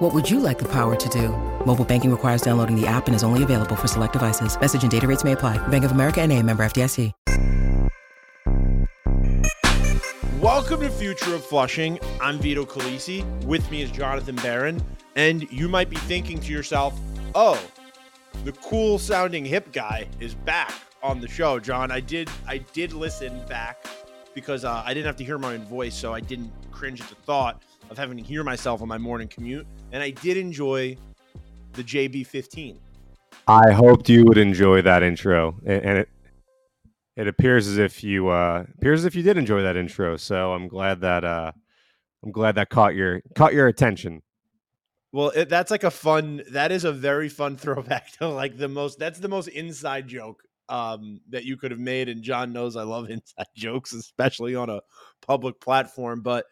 What would you like the power to do? Mobile banking requires downloading the app and is only available for select devices. Message and data rates may apply. Bank of America and a member FDIC. Welcome to Future of Flushing. I'm Vito Calisi. With me is Jonathan Barron. And you might be thinking to yourself, oh, the cool sounding hip guy is back on the show, John. I did I did listen back because uh, I didn't have to hear my own voice, so I didn't cringe at the thought of having to hear myself on my morning commute. And I did enjoy the JB15. I hoped you would enjoy that intro, and, and it it appears as if you uh, appears as if you did enjoy that intro. So I'm glad that uh, I'm glad that caught your caught your attention. Well, it, that's like a fun. That is a very fun throwback to like the most. That's the most inside joke um, that you could have made. And John knows I love inside jokes, especially on a public platform. But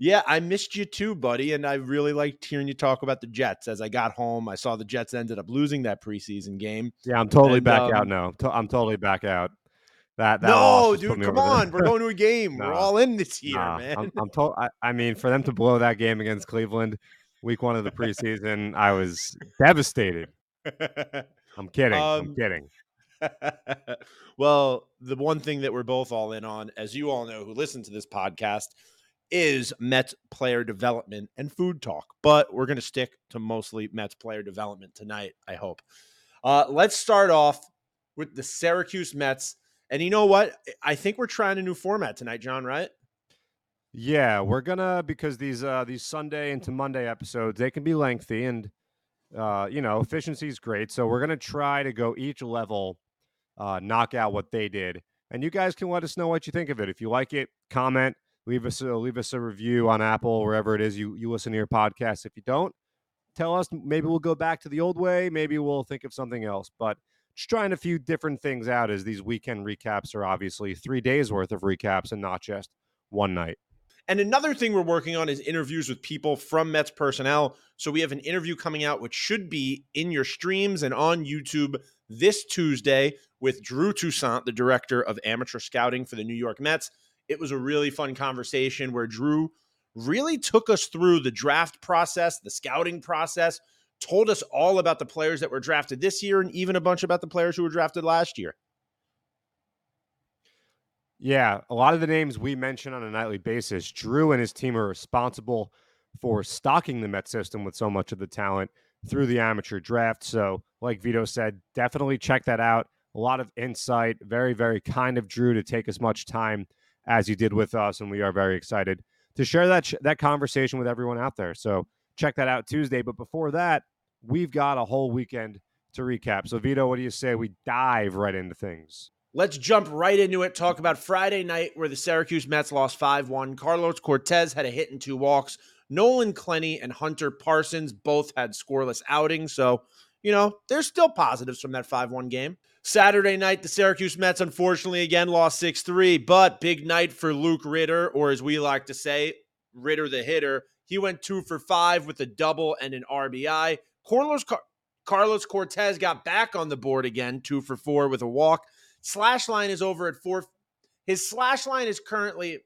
yeah, I missed you too, buddy. And I really liked hearing you talk about the Jets. As I got home, I saw the Jets ended up losing that preseason game. Yeah, I'm totally And, back um, out now. I'm totally back out. That, that no, loss just put dude, come on. We're going to a game. We're all in this year, Nah, man. I'm, I'm told. I, I mean, for them to blow that game against Cleveland, week one of the preseason, I was devastated. I'm kidding. I'm Um, kidding. well, the one thing that we're both all in on, as you all know who listen to this podcast, is Mets player development and food talk. But we're going to stick to mostly Mets player development tonight, I hope. Uh, let's start off with the Syracuse Mets. And you know what? I think we're trying a new format tonight, John, right? Yeah, we're gonna because these uh these Sunday into Monday episodes they can be lengthy and uh you know efficiency is great. So we're gonna try to go each level, uh knock out what they did, and you guys can let us know what you think of it. If you like it, comment, leave us a, leave us a review on Apple wherever it is you you listen to your podcast. If you don't, tell us maybe we'll go back to the old way. Maybe we'll think of something else. But just trying a few different things out as these weekend recaps are obviously three days worth of recaps and not just one night. And another thing we're working on is interviews with people from Mets personnel. So we have an interview coming out, which should be in your streams and on YouTube this Tuesday with Drew Toussaint, the director of amateur scouting for the New York Mets. It was a really fun conversation where Drew really took us through the draft process, the scouting process, told us all about the players that were drafted this year and even a bunch about the players who were drafted last year. Yeah, a lot of the names we mention on a nightly basis, Drew and his team are responsible for stocking the Met system with so much of the talent through the amateur draft. So, like Vito said, definitely check that out. A lot of insight, very, very kind of Drew to take as much time as you did with us, and we are very excited to share that sh- that conversation with everyone out there. So, check that out Tuesday. But before that, we've got a whole weekend to recap. So, Vito, what do you say we dive right into things? Let's jump right into it. Talk about Friday night where the Syracuse Mets lost 5 1. Carlos Cortes had a hit and two walks. Nolan Clenney and Hunter Parsons both had scoreless outings. So, you know, there's still positives from that 5 1 game. Saturday night, the Syracuse Mets unfortunately again lost 6 3, but big night for Luke Ritter, or as we like to say, Ritter the hitter. He went two for five with a double and an RBI. Carlos, Car- Carlos Cortes got back on the board again, two for four with a walk. Slash line is over at four. His slash line is currently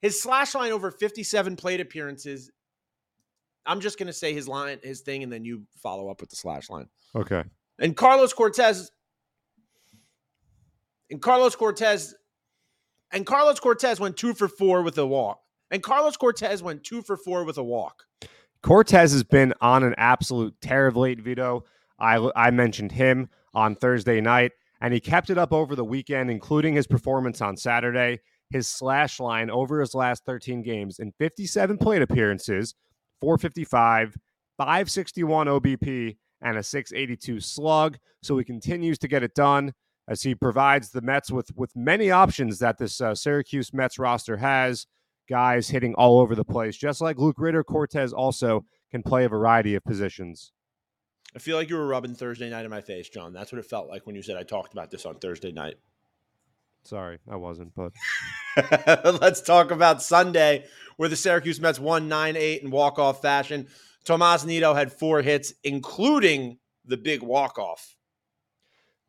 his slash line over 57 plate appearances. I'm just gonna say his line, his thing, and then you follow up with the slash line. Okay. And Carlos Cortes and Carlos Cortes and Carlos Cortes went two for four with a walk. And Carlos Cortes went two for four with a walk. Cortes has been on an absolute tear of late, Vito. I, I mentioned him on Thursday night, and he kept it up over the weekend, including his performance on Saturday. His slash line over his last 13 games in 57 plate appearances, 455, 561 OBP, and a 682 slug. So he continues to get it done as he provides the Mets with with many options that this uh, Syracuse Mets roster has. Guys hitting all over the place, just like Luke Ritter. Cortes also can play a variety of positions. I feel like you were rubbing Thursday night in my face, John. That's what it felt like when you said I talked about this on Thursday night. Sorry, I wasn't, but let's talk about Sunday, where the Syracuse Mets won 9 8 in walk off fashion. Tomas Nido had four hits, including the big walk off.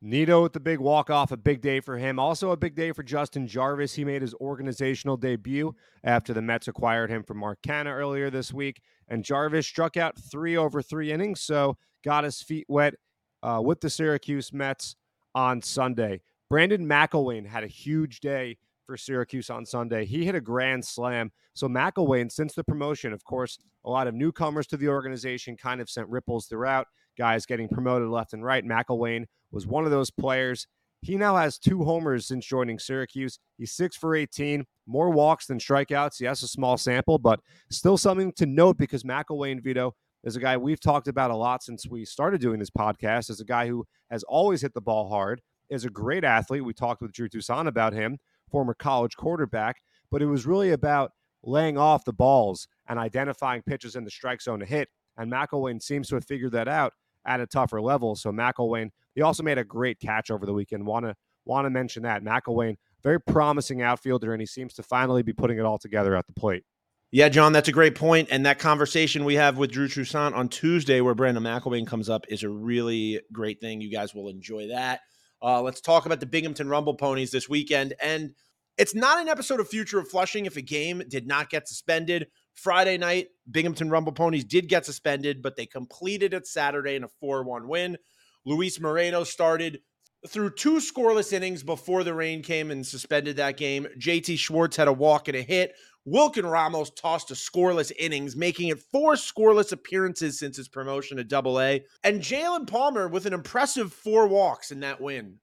Nido with the big walk off, a big day for him. Also, a big day for Justin Jarvis. He made his organizational debut after the Mets acquired him from Mark Canha earlier this week. And Jarvis struck out three over three innings, so got his feet wet uh, with the Syracuse Mets on Sunday. Brandon McIlwain had a huge day for Syracuse on Sunday. He hit a grand slam. So McIlwain, since the promotion, of course, a lot of newcomers to the organization kind of sent ripples throughout. Guys getting promoted left and right. McIlwain was one of those players. He now has two homers since joining Syracuse. He's six for 18, more walks than strikeouts. Yes, a small sample, but still something to note because McIlwain Vito is a guy we've talked about a lot since we started doing this podcast. As a guy who has always hit the ball hard, is a great athlete. We talked with Drew Toussaint about him, former college quarterback, but it was really about laying off the balls and identifying pitches in the strike zone to hit. And McIlwain seems to have figured that out at a tougher level. So McIlwain, he also made a great catch over the weekend. Want to want to mention that McIlwain, very promising outfielder, and he seems to finally be putting it all together at the plate. Yeah, John, that's a great point. And that conversation we have with Drew Toussaint on Tuesday, where Brandon McIlwain comes up, is a really great thing. You guys will enjoy that. Uh, let's talk about the Binghamton Rumble Ponies this weekend. And it's not an episode of Future of Flushing if a game did not get suspended. Friday night, Binghamton Rumble Ponies did get suspended, but they completed it Saturday in a 4 1 win. Luis Moreno started through two scoreless innings before the rain came and suspended that game. JT Schwartz had a walk and a hit. Wilkin Ramos tossed a scoreless innings, making it four scoreless appearances since his promotion to double A. And Jalen Palmer with an impressive four walks in that win.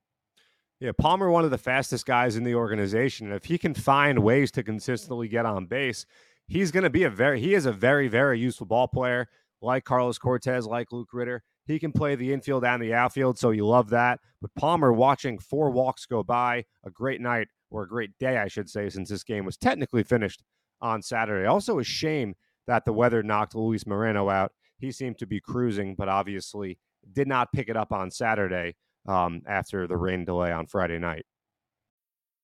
Yeah, Palmer, one of the fastest guys in the organization. And if he can find ways to consistently get on base, he's going to be a very, he is a very, very useful ball player like Carlos Cortes, like Luke Ritter. He can play the infield and the outfield, so you love that. But Palmer watching four walks go by, a great night or a great day, I should say, since this game was technically finished on Saturday. Also, a shame that the weather knocked Luis Moreno out. He seemed to be cruising, but obviously did not pick it up on Saturday um, after the rain delay on Friday night.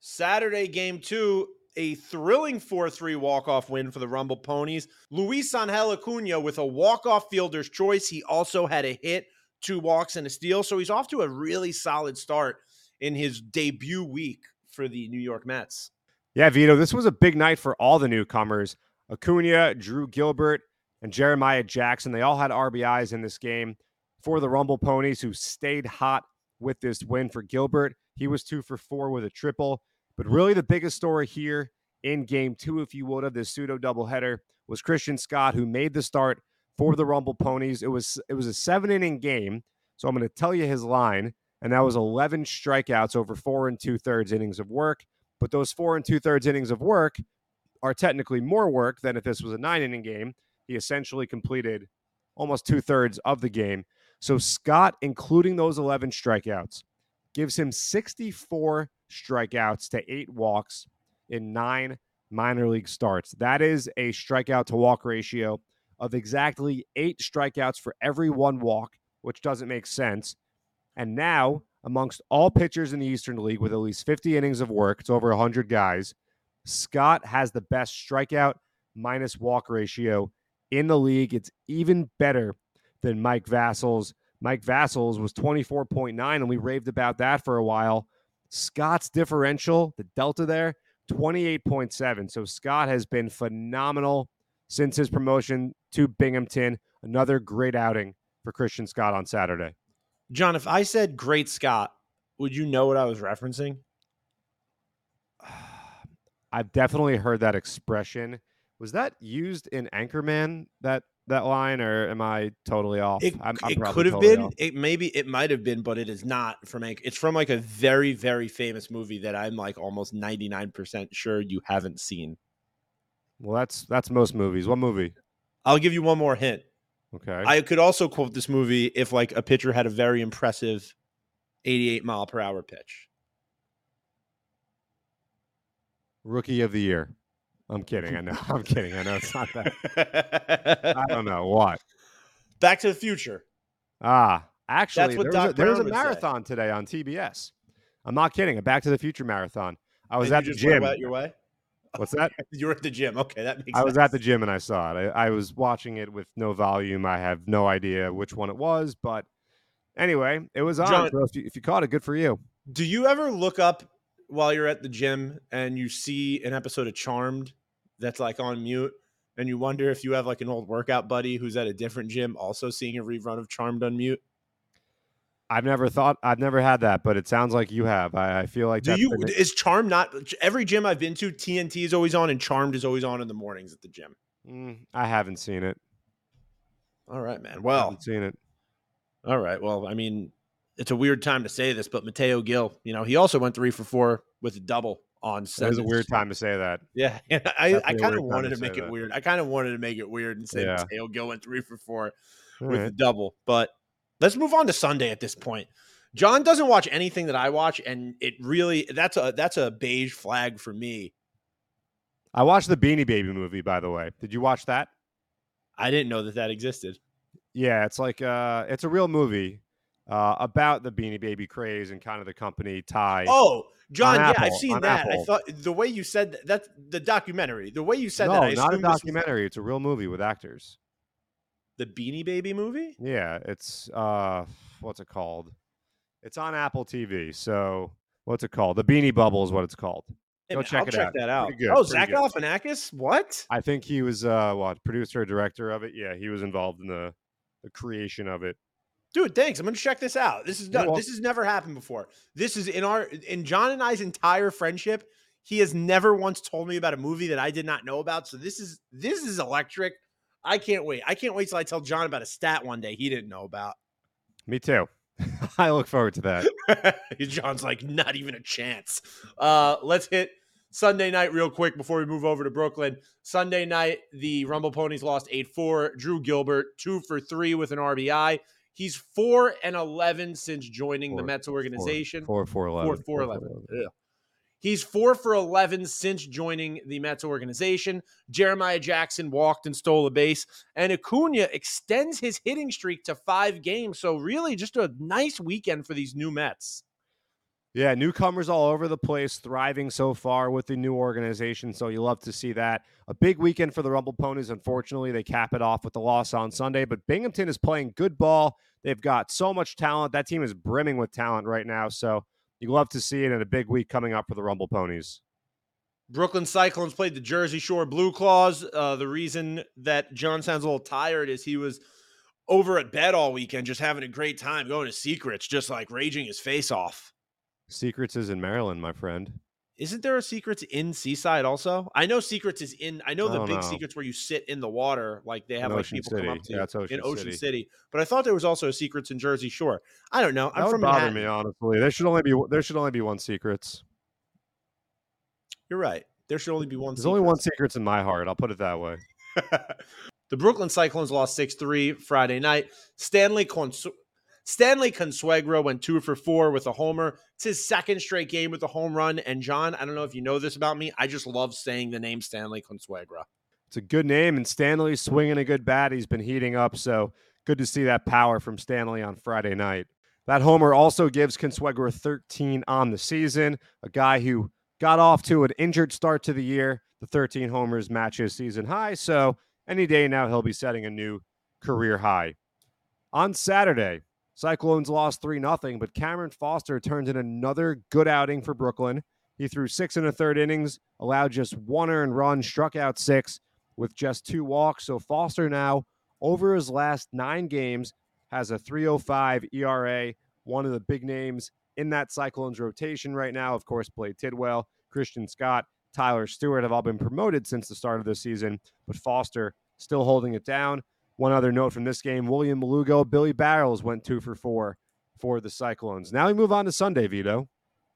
Saturday, game two, a thrilling 4 3 walk off win for the Rumble Ponies. Luis Angel Acuna with a walk off fielder's choice. He also had a hit, two walks, and a steal. So he's off to a really solid start in his debut week for the New York Mets. Yeah, Vito, this was a big night for all the newcomers. Acuna, Drew Gilbert, and Jeremiah Jackson. They all had RBIs in this game for the Rumble Ponies, who stayed hot with this win for Gilbert. He was two for four with a triple. But mm-hmm. really, the biggest story here in game two, if you would, of this pseudo doubleheader was Christian Scott, who made the start for the Rumble Ponies. It was it was a seven inning game, so I'm going to tell you his line, and that was 11 strikeouts over four and two thirds innings of work. But those four and two thirds innings of work are technically more work than if this was a nine inning game. He essentially completed almost two thirds of the game. So Scott, including those 11 strikeouts, gives him 64 strikeouts to eight walks in nine minor league starts. That is a strikeout to walk ratio of exactly eight strikeouts for every one walk, which doesn't make sense. And now, amongst all pitchers in the Eastern League with at least 50 innings of work, it's over 100 guys, Scott has the best strikeout minus walk ratio in the league. It's even better than Mike Vasil's. Mike Vasil's was 24.9, and we raved about that for a while. Scott's differential, the delta there, 28.7. So Scott has been phenomenal since his promotion to Binghamton. Another great outing for Christian Scott on Saturday. John, if I said great Scott, would you know what I was referencing? I've definitely heard that expression. Was that used in Anchorman? That that line, or am I totally off? It, I'm, I'm it could have totally been. off. It maybe it might have been, but it is not from. It's from like a very very famous movie that I'm like almost 99 percent sure you haven't seen. Well, that's that's most movies. What movie? I'll give you one more hint. Okay. I could also quote this movie if like a pitcher had a very impressive 88 mile per hour pitch. Rookie of the year. I'm kidding. I know. I'm kidding. I know it's not that. I don't know what. Back to the Future. Ah, actually, what there was, a, there was a Brown would say. marathon today on TBS. I'm not kidding. A Back to the Future marathon. I was And at the gym. about your way. What's that? You were at the gym. Okay, that makes. I was at the gym and I saw it. I, I was watching it with no volume. I have no idea which one it was, but anyway, it was on. John- so if you, if you caught it, good for you. Do you ever look up while you're at the gym and you see an episode of Charmed that's like on mute, and you wonder if you have like an old workout buddy who's at a different gym also seeing a rerun of Charmed on mute? I've never thought. I've never had that, but it sounds like you have. I, I feel like Do you? been- Is Charmed not every gym I've been to? TNT is always on, and Charmed is always on in the mornings at the gym. Mm, I haven't seen it. All right, man. I Well, haven't seen it. all right. Well, I mean, it's a weird time to say this, but Mateo Gil, you know, he also went three for four with a double on It Sunday. was a weird time to say that. Yeah, I, I kind of wanted to to make it that. weird. I kind of wanted to make it weird and say Yeah. Mateo Gil went three for four All with right. a double. But let's move on to Sunday at this point. John doesn't watch anything that I watch, and it really that's a that's a beige flag for me. I watched the Beanie Baby movie, by the way. Did you watch that? I didn't know that that existed. Yeah, it's like uh, it's a real movie uh, about the Beanie Baby craze and kind of the company tie. Oh, John, yeah, I've seen that. I thought the way you said that, that's the documentary. The way you said no, that, I not a documentary. It's a real movie with actors. The Beanie Baby movie. Yeah, it's uh, what's it called? It's on Apple TV. So what's it called? The Beanie Bubble is what it's called. Go check I'll it check out. that out. Good, Oh, Zach. Galifianakis. What? I think he was uh, what producer or director of it. Yeah, he was involved in the the creation of it. Dude, thanks. I'm gonna check this out. This is done. This has never happened before. This is in our in John and I's entire friendship. He has never once told me about a movie that I did not know about. So this is this is electric. I can't wait. I can't wait till I tell John about a stat one day he didn't know about. Me too. I look forward to that. John's like, not even a chance. Uh, let's hit Sunday night real quick before we move over to Brooklyn. Sunday night, the Rumble Ponies lost 8 4. Drew Gilbert, two for three with an RBI. He's 4 and 11 since joining the Four- Mets organization. Four four eleven. Four, four, 11. Ugh. He's four for 11 since joining the Mets organization. Jeremiah Jackson walked and stole a base. And Acuna extends his hitting streak to five games. So, really, just a nice weekend for these new Mets. Yeah, newcomers all over the place, thriving so far with the new organization. So you love to see that. A big weekend for the Rumble Ponies. Unfortunately, they cap it off with the loss on Sunday, but Binghamton is playing good ball. They've got so much talent. That team is brimming with talent right now. So you'd love to see it in a big week coming up for the Rumble Ponies. Brooklyn Cyclones played the Jersey Shore Blue Claws. Uh, the reason that John sounds a little tired is he was over at bed all weekend, just having a great time, going to secrets, just like raging his face off. Secrets is in Maryland, my friend. Isn't there a secrets in Seaside also? I know secrets is in. I know the don't big know. secrets where you sit in the water, like they have In like Ocean people come up to Yeah, Ocean in Ocean City. City. But I thought there was also a secrets in Jersey Shore. I don't know. I'm that would from bother Manhattan. me, honestly. There should only be there should only be one secrets. You're right. There should only be one. There's only one Secrets. secrets in my heart. I'll put it that way. the Brooklyn Cyclones lost 6 3 Friday night. Stanley Cons- Stanley Consuegra went two for four with a homer. It's his second straight game with a home run. And John, I don't know if you know this about me. I just love saying the name Stanley Consuegra. It's a good name, and Stanley's swinging a good bat. He's been heating up, so good to see that power from Stanley on Friday night. That homer also gives Consuegra 13 on the season, a guy who got off to an injured start to the year. The 13 homers matches season high, so any day now he'll be setting a new career high. On Saturday, Cyclones lost 3 0, but Cameron Foster turned in another good outing for Brooklyn. He threw six and a third innings, allowed just one earned run, struck out six with just two walks. So Foster now, over his last nine games, has a 305 ERA, one of the big names in that Cyclones rotation right now. Of course, Blade Tidwell, Christian Scott, Tyler Stewart have all been promoted since the start of the season, but Foster still holding it down. One other note from this game William Lugo, Billy Barrels went two for four for the Cyclones. Now we move on to Sunday, Vito.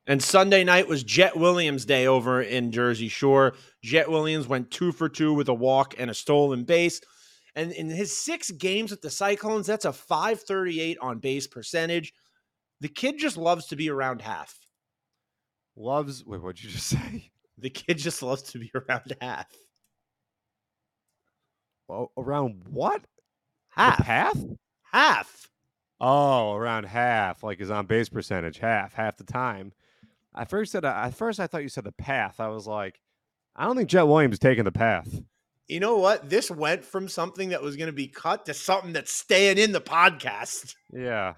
And Sunday night was Jett Williams' day over in Jersey Shore. Jett Williams went two for two with a walk and a stolen base. And in his six games with the Cyclones, that's a 538 on base percentage. The kid just loves to be around half. Loves, wait, what'd you just say? The kid just loves to be around half. Well, around what? Half. The path? Half. Oh, around half, like his on base percentage, half, half the time. I first said, at first I thought you said the path. I was like, I don't think Jett Williams is taking the path. You know what? This went from something that was going to be cut to something that's staying in the podcast. Yeah.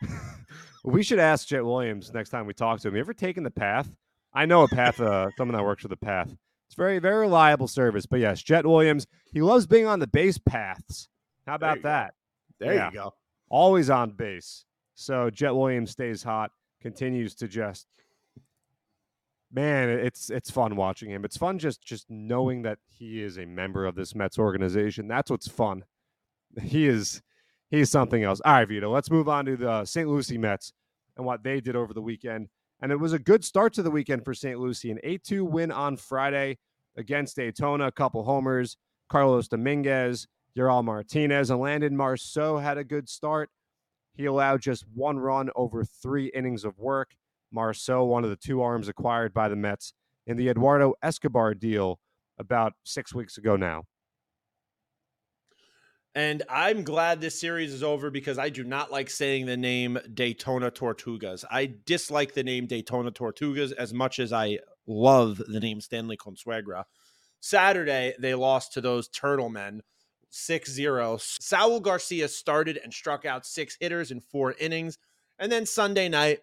we should ask Jett Williams next time we talk to him. You ever taken the path? I know a path, uh, someone that works for the path. It's very, very reliable service. But yes, Jett Williams, he loves being on the base paths. How about that? Go. There Yeah. you go. Always on base. So Jett Williams stays hot, continues to just man, it's it's fun watching him. It's fun just just knowing that he is a member of this Mets organization. That's what's fun. He is he's something else. All right, Vito, let's move on to the St. Lucie Mets and what they did over the weekend. And it was a good start to the weekend for St. Lucie. An 8 2 win on Friday against Daytona, a couple homers. Carlos Dominguez, Ural Martinez, and Landon Marceau had a good start. He allowed just one run over three innings of work. Marceau, one of the two arms acquired by the Mets in the Eduardo Escobar deal about six weeks ago now. And I'm glad this series is over because I do not like saying the name Daytona Tortugas. I dislike the name Daytona Tortugas as much as I love the name Stanley Consuegra. Saturday, they lost to those Turtle Men 6 0. Saul Garcia started and struck out six hitters in four innings. And then Sunday night,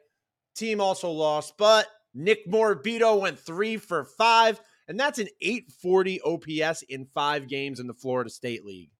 team also lost, but Nick Morabito went three for five, and that's an 840 OPS in five games in the Florida State League.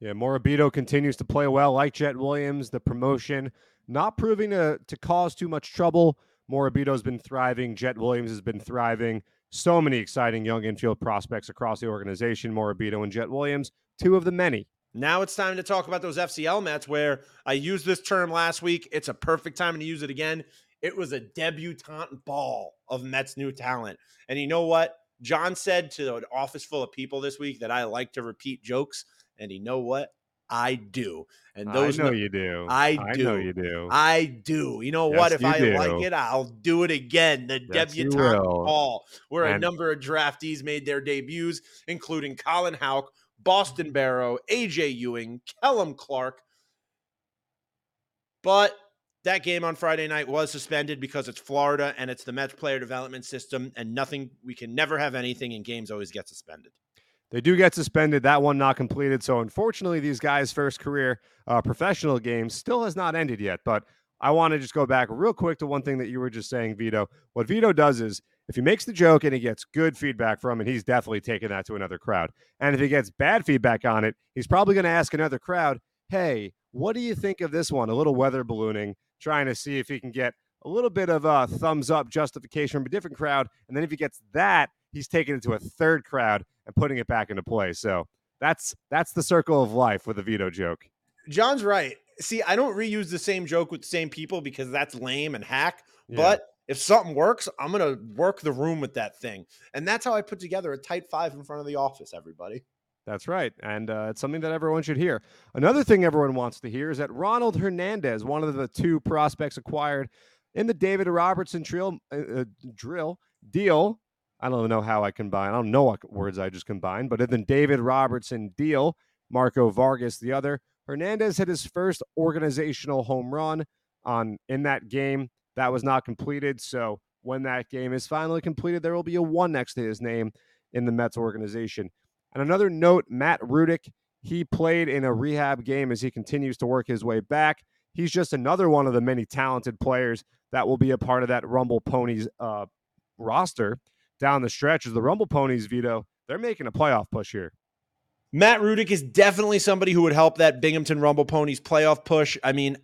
Yeah, Morabito continues to play well, like Jett Williams. The promotion not proving to, to cause too much trouble. Morabito's been thriving. Jett Williams has been thriving. So many exciting young infield prospects across the organization. Morabito and Jett Williams, two of the many. Now it's time to talk about those FCL Mets where I used this term last week. It's a perfect time to use it again. It was a debutante ball of Mets new talent. And you know what? John said to an office full of people this week that I like to repeat jokes. And you know what? I do. And those I know no- you do. I know do. you do. I do. You know Yes, what? If I like it, I'll do it again. The Yes, debutante ball, where a number of draftees made their debuts, including Colin Houck, Boston Baro, AJ Ewing, Kellum Clark. But that game on Friday night was suspended because it's Florida and it's the Mets player development system, and nothing, we can never have anything, and games always get suspended. They do get suspended. That one not completed. So unfortunately, these guys' first career uh, professional game still has not ended yet. But I want to just go back real quick to one thing that you were just saying, Vito. What Vito does is if he makes the joke and he gets good feedback from it, he's definitely taking that to another crowd. And if he gets bad feedback on it, he's probably going to ask another crowd, "Hey, what do you think of this one?" A little weather ballooning, trying to see if he can get a little bit of a thumbs up justification from a different crowd. And then if he gets that, he's taking it to a third crowd and putting it back into play. So that's that's the circle of life with a Vito joke. John's right. See, I don't reuse the same joke with the same people because that's lame and hack. Yeah. But if something works, I'm gonna work the room with that thing, and that's how I put together a tight five in front of the office. Everybody, That's right. And uh, it's something that everyone should hear. Another thing everyone wants to hear is that Ronald Hernandez, one of the two prospects acquired in the David Robertson drill, uh, uh, drill deal, I don't know how I combine. I don't know what words I just combined, but in the David Robertson deal, Marco Vargas, the other, Hernandez hit his first organizational home run on in that game. That was not completed. So when that game is finally completed, there will be a one next to his name in the Mets organization. And another note, Matt Rudick, he played in a rehab game as he continues to work his way back. He's just another one of the many talented players that will be a part of that Rumble Ponies uh, roster down the stretch. is the Rumble Ponies, Vito, they're making a playoff push here. Matt Rudick is definitely somebody who would help that Binghamton Rumble Ponies playoff push. I mean,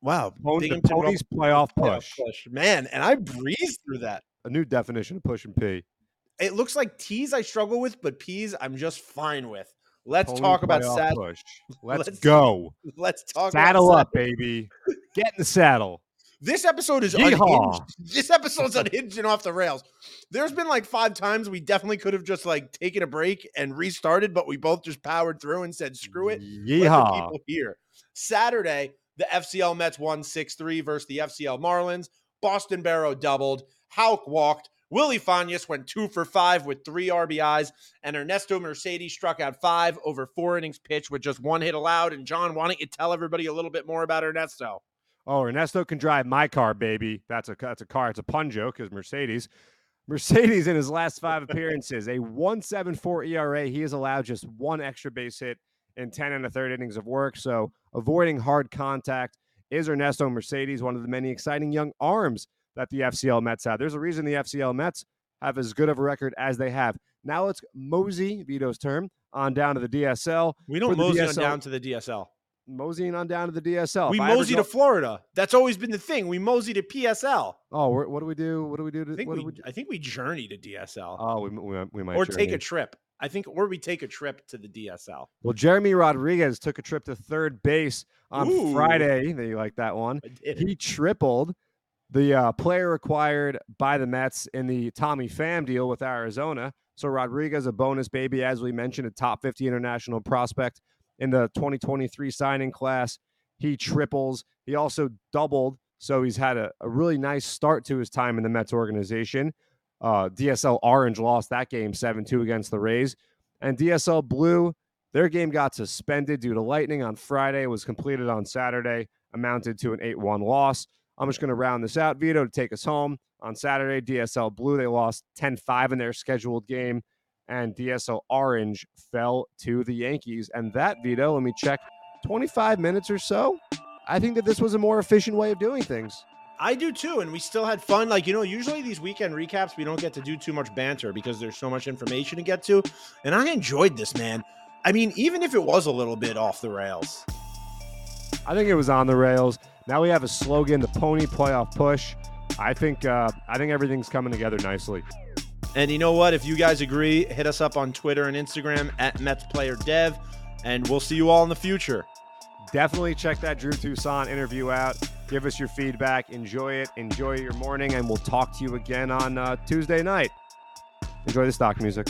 wow, Pon- the Binghamton Ponies playoff playoff push. man, and I breezed through that. A new definition of push and pee. It looks like T's I struggle with, but P's I'm just fine with. Let's Pony talk about playoff sad. push. Let's, Let's- go. Let's talk Saddle up, baby. Get in the saddle. This episode is Yeehaw. unhinged. This episode's unhinged and off the rails. There's been like five times we definitely could have just like taken a break and restarted, but we both just powered through and said, "Screw it." Yeehaw. people here. Saturday, the FCL Mets won 6 3 versus the FCL Marlins. Boston Baro doubled. Houck walked. Willy Fanas went two for five with three RBIs. And Ernesto Mercedes struck out five over four innings pitched with just one hit allowed. And John, why don't you tell everybody a little bit more about Ernesto? Oh, Ernesto can drive my car, baby. That's a that's a car. It's a pun joke because Mercedes. Mercedes in his last five appearances, a 174 ERA. He has allowed just one extra base hit in 10 and a third innings of work. So avoiding hard contact is Ernesto Mercedes, one of the many exciting young arms that the FCL Mets have. There's a reason the FCL Mets have as good of a record as they have. Now let's mosey, Vito's term, on down to the DSL. We don't mosey on down to the DSL. Moseying on down to the DSL. we mosey to Florida. That's always been the thing. We mosey to PSL. Oh, what do we do? What do we do? To, I think we, do we do? I think we journey to DSL Oh, we, we, we might or take a trip. I think, or we take a trip to the DSL. Well, Jeremy Rodriguez took a trip to third base on Ooh. Friday. They like that one. He tripled the uh, player acquired by the Mets in the Tommy Pham deal with Arizona. So Rodriguez, a bonus baby, as we mentioned, a top 50 international prospect in the 2023 signing class. He triples. He also doubled. So he's had a, a really nice start to his time in the Mets organization. Uh, DSL Orange lost that game 7 2 against the Rays. And DSL Blue, their game got suspended due to lightning on Friday. Was completed on Saturday, amounted to an 8 1 loss. I'm just going to round this out, Vito, to take us home. On Saturday, DSL Blue, they lost 10 5 in their scheduled game, and DSL Orange fell to the Yankees. And that, Vito, let me check 25 minutes or so. I think that this was a more efficient way of doing things. I do too, and we still had fun. Like you know, usually these weekend recaps we don't get to do too much banter because there's so much information to get to, and I enjoyed this, man. I mean, even if it was a little bit off the rails, I think it was on the rails. Now we have a slogan, the Pony Playoff Push. I think uh, I think everything's coming together nicely. And you know what? If you guys agree, hit us up on Twitter and Instagram at Mets Player Dev, and we'll see you all in the future. Definitely check that Drew Toussaint interview out. Give us your feedback. Enjoy it. Enjoy your morning, and we'll talk to you again on uh, Tuesday night. Enjoy the stock music.